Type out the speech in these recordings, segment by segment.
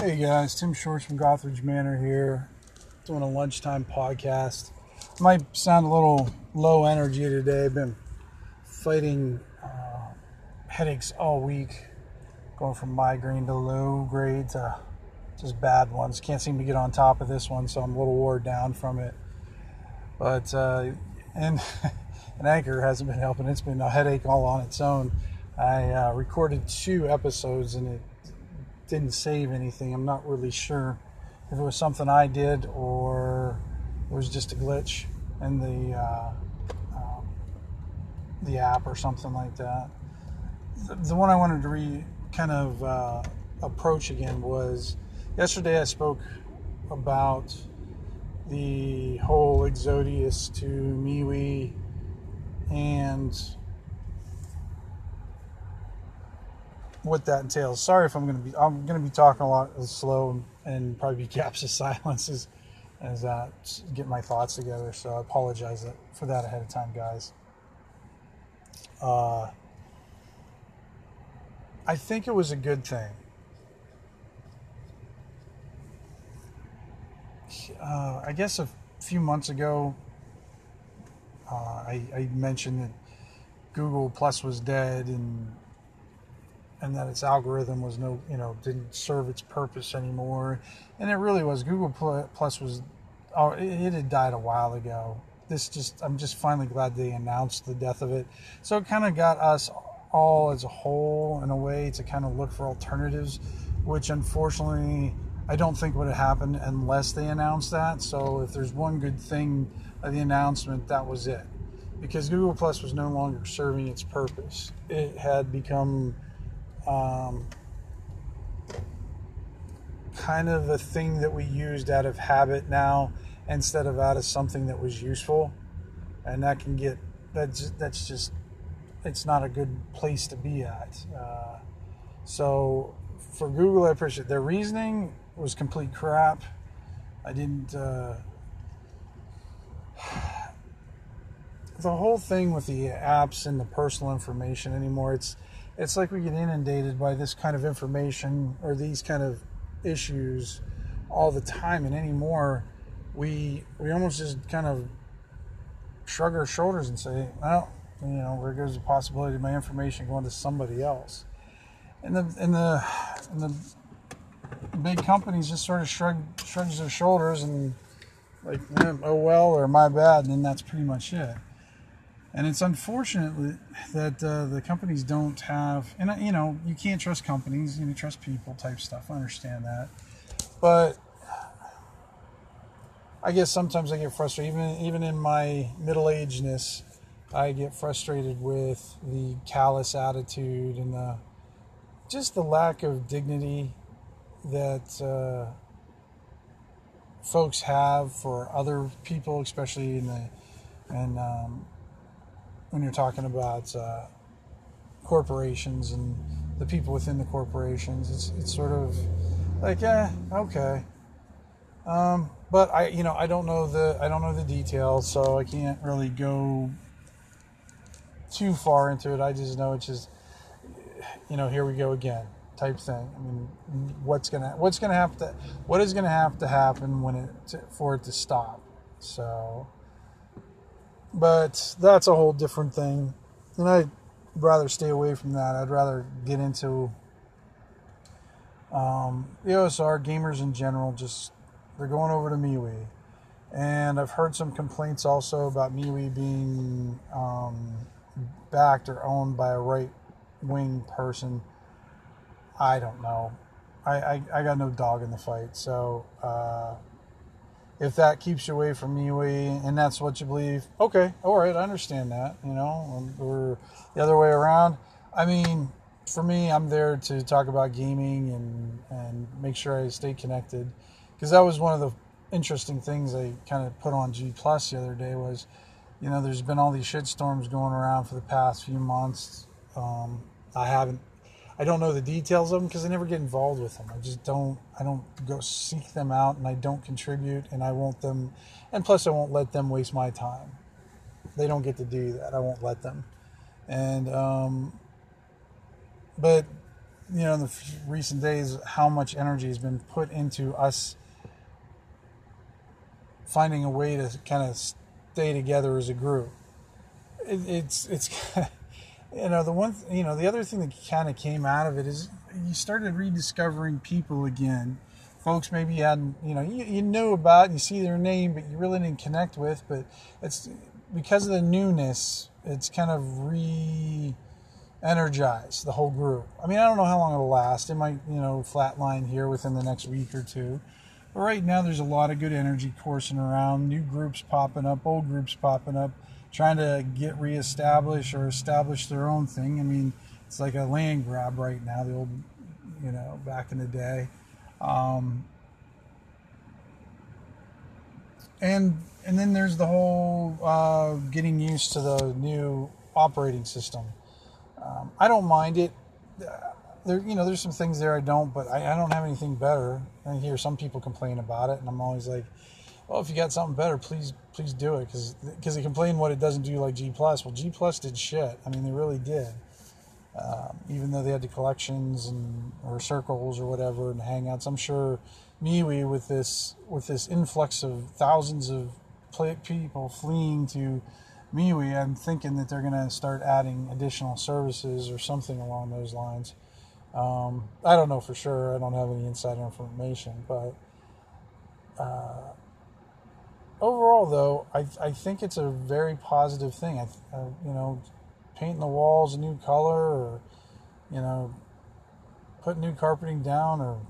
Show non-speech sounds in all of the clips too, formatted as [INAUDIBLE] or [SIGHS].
Hey guys, Tim Shorts from Gothridge Manor here, doing a lunchtime podcast. Might sound a little low energy today. Been fighting uh, headaches all week, going from migraine to low grade to just bad ones. Can't seem to get on top of this one, so I'm a little wore down from it. But uh, and [LAUGHS] an anchor hasn't been helping. It's been a headache all on its own. I uh, recorded two episodes and it didn't save anything. I'm not really sure if it was something I did or it was just a glitch in the uh, um, the app or something like that. The, the one I wanted to re kind of uh, approach again was yesterday. I spoke about the whole Exodius to MeWe and what that entails. Sorry if I'm going to be I'm going to be talking a lot slow and probably be [LAUGHS] gaps of silence as I get my thoughts together. So I apologize for that ahead of time, guys. Uh, I think it was a good thing. Uh, I guess a few months ago, uh, I, I mentioned that Google Plus was dead and and that its algorithm was no, you know, didn't serve its purpose anymore. And it really was. Google Plus was, oh, it had died a while ago. This just, I'm just finally glad they announced the death of it. So it kind of got us all as a whole, in a way, to kind of look for alternatives, which unfortunately I don't think would have happened unless they announced that. So if there's one good thing of the announcement, that was it. Because Google Plus was no longer serving its purpose. It had become um, kind of a thing that we used out of habit now instead of out of something that was useful. And that can get that's that's just it's not a good place to be at. Uh, so for google i appreciate their reasoning was complete crap. I didn't uh, [SIGHS] the whole thing with the apps and the personal information anymore it's it's like we get inundated by this kind of information or these kind of issues all the time and anymore we we almost just kind of shrug our shoulders and say well you know there goes the possibility of my information going to somebody else? And the and the and the big companies just sort of shrug shrugs their shoulders and like eh, oh well or my bad and then that's pretty much it and it's unfortunate that uh, the companies don't have and you know you can't trust companies you know trust people type stuff i understand that. But i guess sometimes i get frustrated even even in my middle-agedness i get frustrated with the callous attitude and the just the lack of dignity that uh, folks have for other people especially in the and um, when you're talking about uh, corporations and the people within the corporations. It's it's sort of like, yeah, okay. Um, but I, you know, I don't know the I don't know the details, so I can't really go too far into it. I just know it's just, you know, here we go again type thing. I mean, what's gonna what's gonna have to what is gonna have to happen when it for it to stop? So but that's a whole different thing. And I'd rather stay away from that. I'd rather get into um, the OSR gamers in general. Just they're going over to MeWe, and I've heard some complaints also about MeWe being um, backed or owned by a right wing person. I don't know. I, I, I, got no dog in the fight, so. Uh, if that keeps you away from MeWe and that's what you believe, okay, all right, I understand that, you know, or the other way around. I mean, for me, I'm there to talk about gaming and, and make sure I stay connected because that was one of the interesting things I kind of put on G Plus the other day was, you know, there's been all these shitstorms going around for the past few months. Um, I haven't I don't know the details of them because I never get involved with them. I just don't. I don't go seek them out, and I don't contribute, and I won't them. And plus, I won't let them waste my time. They don't get to do that. I won't let them. And um, but you know, in the recent days, how much energy has been put into us finding a way to kind of stay together as a group. It, it's it's [LAUGHS] you know the one you know the other thing that kind of came out of it is you started rediscovering people again. Folks maybe you hadn't you know you, you knew about you see their name, but you really didn't connect with. But it's because of the newness. It's kind of re energized the whole group. I mean, I don't know how long it'll last. It might, you know, flatline here within the next week or two. But right now, there's a lot of good energy coursing around, new groups popping up, old groups popping up, trying to get reestablished or establish their own thing. I mean, it's like a land grab right now, the old, you know, back in the day. Um, and and then there's the whole uh, getting used to the new operating system. Um, I don't mind it. There, you know, there's some things there I don't, but I, I don't have anything better. I hear some people complain about it, and I'm always like, well, if you got something better, please, please do it, because because they complain what it doesn't do like G Plus. Well, G Plus did shit. I mean, they really did. Um, even though they had the collections and or circles or whatever and hangouts, I'm sure MeWe with this with this influx of thousands of people fleeing to MeWe, I'm thinking that they're going to start adding additional services or something along those lines. Um, I don't know for sure. I don't have any insider information, but uh, overall, though, I, I think it's a very positive thing. I, uh, you know, painting the walls a new color, or you know, putting new carpeting down, or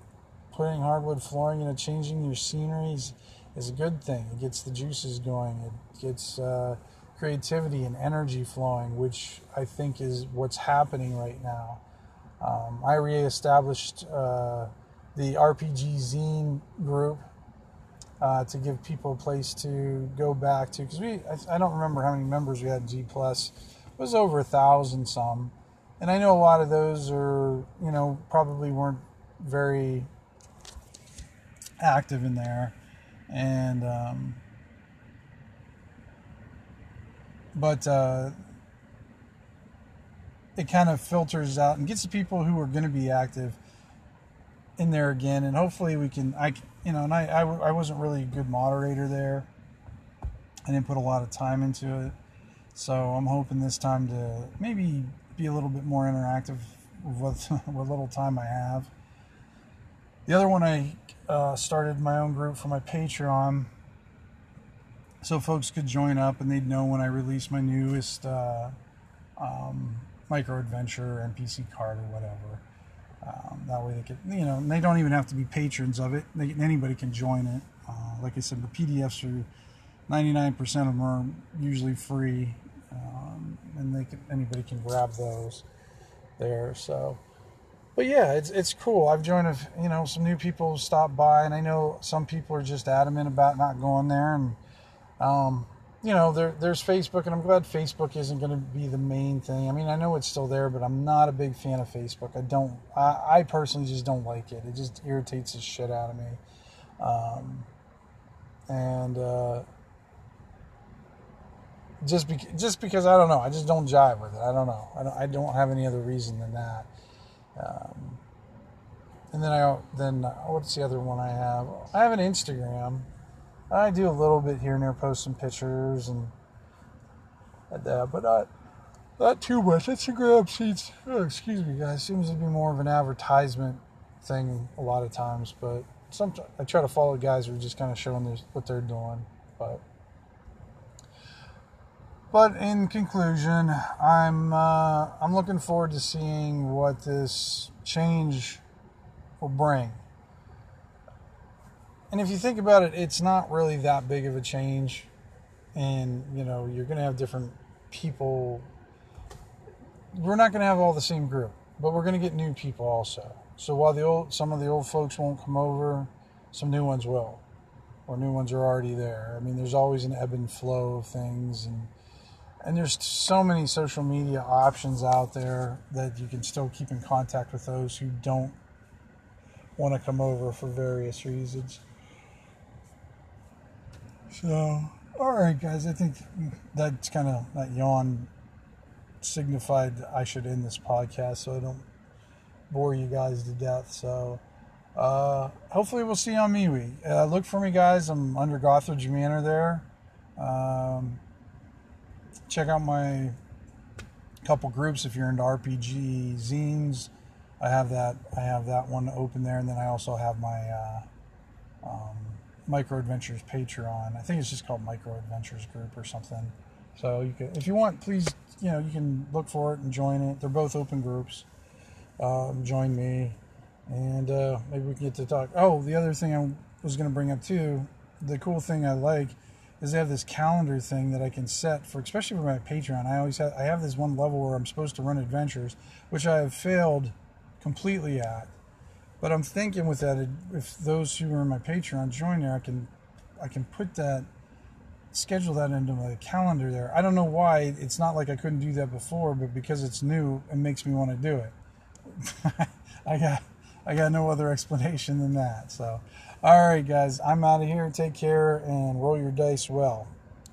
putting hardwood flooring, you know, changing your scenery is, is a good thing. It gets the juices going. It gets uh, creativity and energy flowing, which I think is what's happening right now. Um, I reestablished uh, the RPG Zine group uh, to give people a place to go back to because we I, I, don't remember how many members we had G Plus. It was over a thousand some, and I know a lot of those are you know probably weren't very active in there, and um, but uh, it kind of filters out and gets the people who are going to be active in there again. And hopefully we can i you know and I, I i wasn't really a good moderator there. I didn't put a lot of time into it. So i'm hoping this time to maybe be a little bit more interactive with [LAUGHS] what little time i have. The other one i uh, started my own group for my patreon so folks could join up and they'd know when I release my newest uh, um, micro adventure NPC card or whatever. That way they could, you know, they don't even have to be patrons of it. They, anybody can join it. Uh, like I said, the PDFs are 99% of them are usually free, um, and they can, anybody can grab those there. So, but yeah, it's it's cool. I've joined, a, you know, some new people stop by, and I know some people are just adamant about not going there, and um, you know, there, there's Facebook, and I'm glad Facebook isn't going to be the main thing. I mean, I know it's still there, but I'm not a big fan of Facebook. I don't, I, I personally just don't like it. It just irritates the shit out of me. Um, and uh, just just because I don't know, I just don't jive with it. I don't know. I don't, I don't have any other reason than that. Um, and then I then uh, what's the other one I have? I have an Instagram I do a little bit here and there, post some pictures and that, but not not too much. Instagram seems, oh, excuse me, guys, seems to be more of an advertisement thing a lot of times. But sometimes I try to follow guys who are just kind of showing what they're doing. But but in conclusion, I'm uh, I'm looking forward to seeing what this change will bring and if you think about it, it's not really that big of a change. And, you know, you're going to have different people. We're not going to have all the same group, but we're going to get new people also. So while the old, some of the old folks won't come over, some new ones will, or new ones are already there. I mean, there's always an ebb and flow of things, and and there's so many social media options out there that you can still keep in contact with those who don't want to come over for various reasons. So, all right, guys, I think that's kind of that yawn signified I should end this podcast so I don't bore you guys to death. So uh, hopefully we'll see you on MeWe. Uh, look for me, guys. I'm under Gothridge Manor there. Um, check out my couple groups if you're into RPG zines. I have that. I have that one open there, and then I also have my uh, um, Micro Adventures Patreon. I think it's just called Micro Adventures Group or something. So you can, if you want, please, you know, you can look for it and join it. They're both open groups. Um, join me, and uh, maybe we can get to talk. Oh, the other thing I was going to bring up too. The cool thing I like is they have this calendar thing that I can set for, especially for my Patreon. I always have I have this one level where I'm supposed to run adventures, which I have failed completely at. But I'm thinking with that, if those who are in my Patreon join there, I can I can put that schedule that into my calendar there. I don't know why. It's not like I couldn't do that before, but because it's new, it makes me want to do it. [LAUGHS] I got I got no other explanation than that. So, all right, guys, I'm out of here. Take care and roll your dice well.